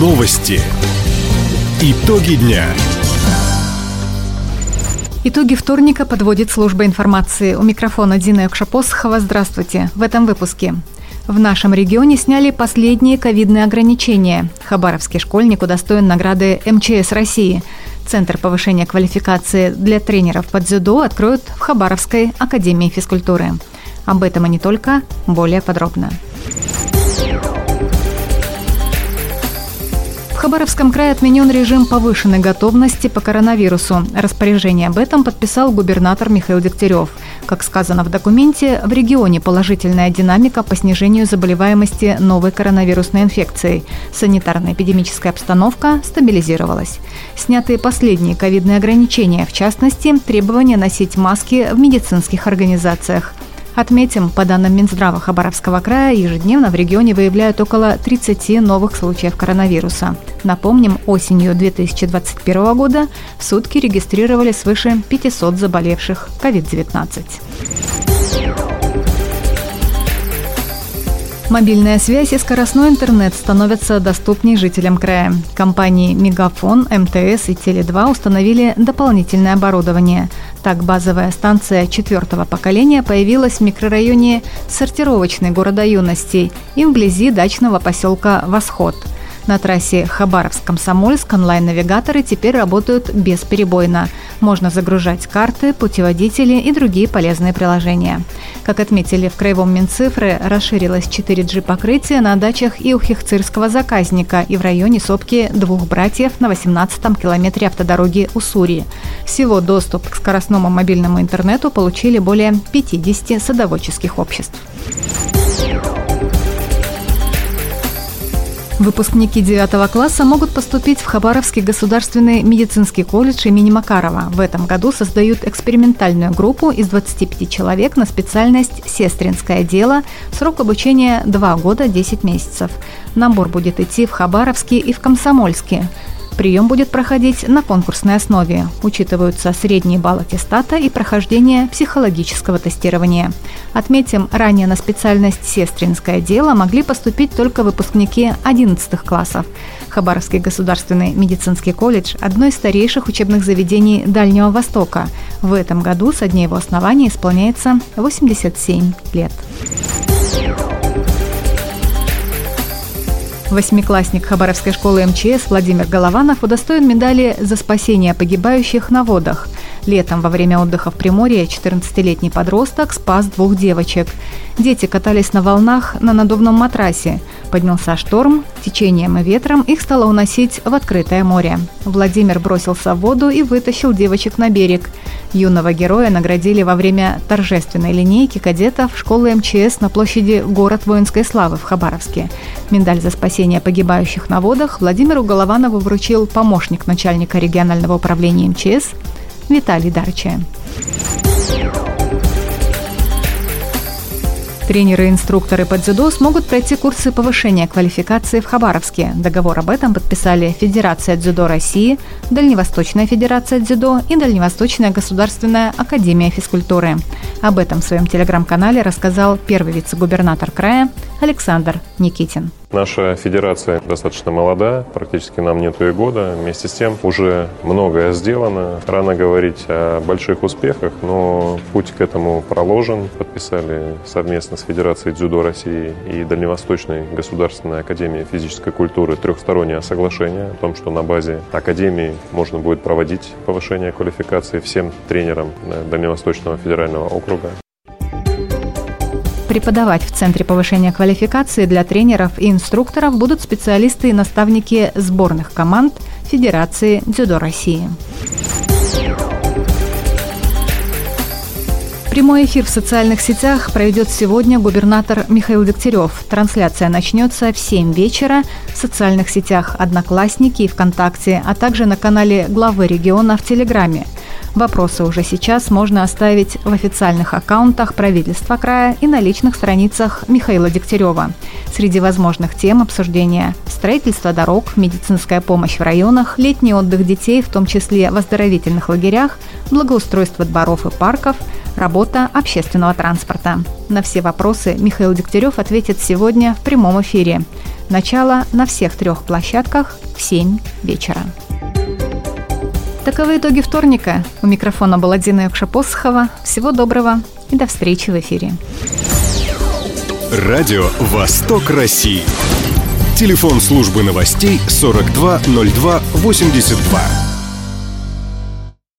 Новости. Итоги дня. Итоги вторника подводит служба информации. У микрофона Дина Юкшапосхова. Здравствуйте. В этом выпуске. В нашем регионе сняли последние ковидные ограничения. Хабаровский школьник удостоен награды МЧС России. Центр повышения квалификации для тренеров по дзюдо откроют в Хабаровской академии физкультуры. Об этом и не только, более подробно. Хабаровском крае отменен режим повышенной готовности по коронавирусу. Распоряжение об этом подписал губернатор Михаил Дегтярев. Как сказано в документе, в регионе положительная динамика по снижению заболеваемости новой коронавирусной инфекцией. Санитарно-эпидемическая обстановка стабилизировалась. Сняты последние ковидные ограничения, в частности, требования носить маски в медицинских организациях. Отметим, по данным Минздрава Хабаровского края, ежедневно в регионе выявляют около 30 новых случаев коронавируса. Напомним, осенью 2021 года в сутки регистрировали свыше 500 заболевших COVID-19. Мобильная связь и скоростной интернет становятся доступнее жителям края. Компании «Мегафон», МТС и «Теле2» установили дополнительное оборудование. Так, базовая станция четвертого поколения появилась в микрорайоне сортировочной города юностей и вблизи дачного поселка «Восход». На трассе Хабаровск-Комсомольск онлайн-навигаторы теперь работают бесперебойно. Можно загружать карты, путеводители и другие полезные приложения. Как отметили в Краевом Минцифры, расширилось 4G покрытие на дачах и у хихцирского заказника и в районе сопки двух братьев на 18-м километре автодороги Уссури. Всего доступ к скоростному мобильному интернету получили более 50 садоводческих обществ. Выпускники 9 класса могут поступить в Хабаровский государственный медицинский колледж имени Макарова. В этом году создают экспериментальную группу из 25 человек на специальность «Сестринское дело». Срок обучения 2 года 10 месяцев. Набор будет идти в Хабаровске и в Комсомольске. Прием будет проходить на конкурсной основе. Учитываются средний балл аттестата и прохождение психологического тестирования. Отметим, ранее на специальность «Сестринское дело» могли поступить только выпускники 11 классов. Хабаровский государственный медицинский колледж – одно из старейших учебных заведений Дальнего Востока. В этом году со дня его основания исполняется 87 лет. Восьмиклассник Хабаровской школы МЧС Владимир Голованов удостоен медали за спасение погибающих на водах. Летом во время отдыха в Приморье 14-летний подросток спас двух девочек. Дети катались на волнах на надувном матрасе. Поднялся шторм, течением и ветром их стало уносить в открытое море. Владимир бросился в воду и вытащил девочек на берег. Юного героя наградили во время торжественной линейки кадетов школы МЧС на площади «Город воинской славы» в Хабаровске. Медаль за спасение погибающих на водах Владимиру Голованову вручил помощник начальника регионального управления МЧС Виталий Дарча. Тренеры и инструкторы по дзюдо смогут пройти курсы повышения квалификации в Хабаровске. Договор об этом подписали Федерация дзюдо России, Дальневосточная федерация дзюдо и Дальневосточная государственная академия физкультуры. Об этом в своем телеграм-канале рассказал первый вице-губернатор края Александр Никитин. Наша федерация достаточно молода, практически нам нету и года. Вместе с тем уже многое сделано. Рано говорить о больших успехах, но путь к этому проложен. Подписали совместно с Федерацией дзюдо России и Дальневосточной государственной академией физической культуры трехстороннее соглашение о том, что на базе академии можно будет проводить повышение квалификации всем тренерам Дальневосточного федерального округа. Преподавать в Центре повышения квалификации для тренеров и инструкторов будут специалисты и наставники сборных команд Федерации дзюдо России. Прямой эфир в социальных сетях проведет сегодня губернатор Михаил Дегтярев. Трансляция начнется в 7 вечера в социальных сетях «Одноклассники» и ВКонтакте, а также на канале главы региона в Телеграме – Вопросы уже сейчас можно оставить в официальных аккаунтах правительства края и на личных страницах Михаила Дегтярева. Среди возможных тем обсуждения – строительство дорог, медицинская помощь в районах, летний отдых детей, в том числе в оздоровительных лагерях, благоустройство дворов и парков, работа общественного транспорта. На все вопросы Михаил Дегтярев ответит сегодня в прямом эфире. Начало на всех трех площадках в 7 вечера. Таковы итоги вторника. У микрофона была Дина Якшапосхова. Всего доброго и до встречи в эфире. Радио «Восток России». Телефон службы новостей 420282.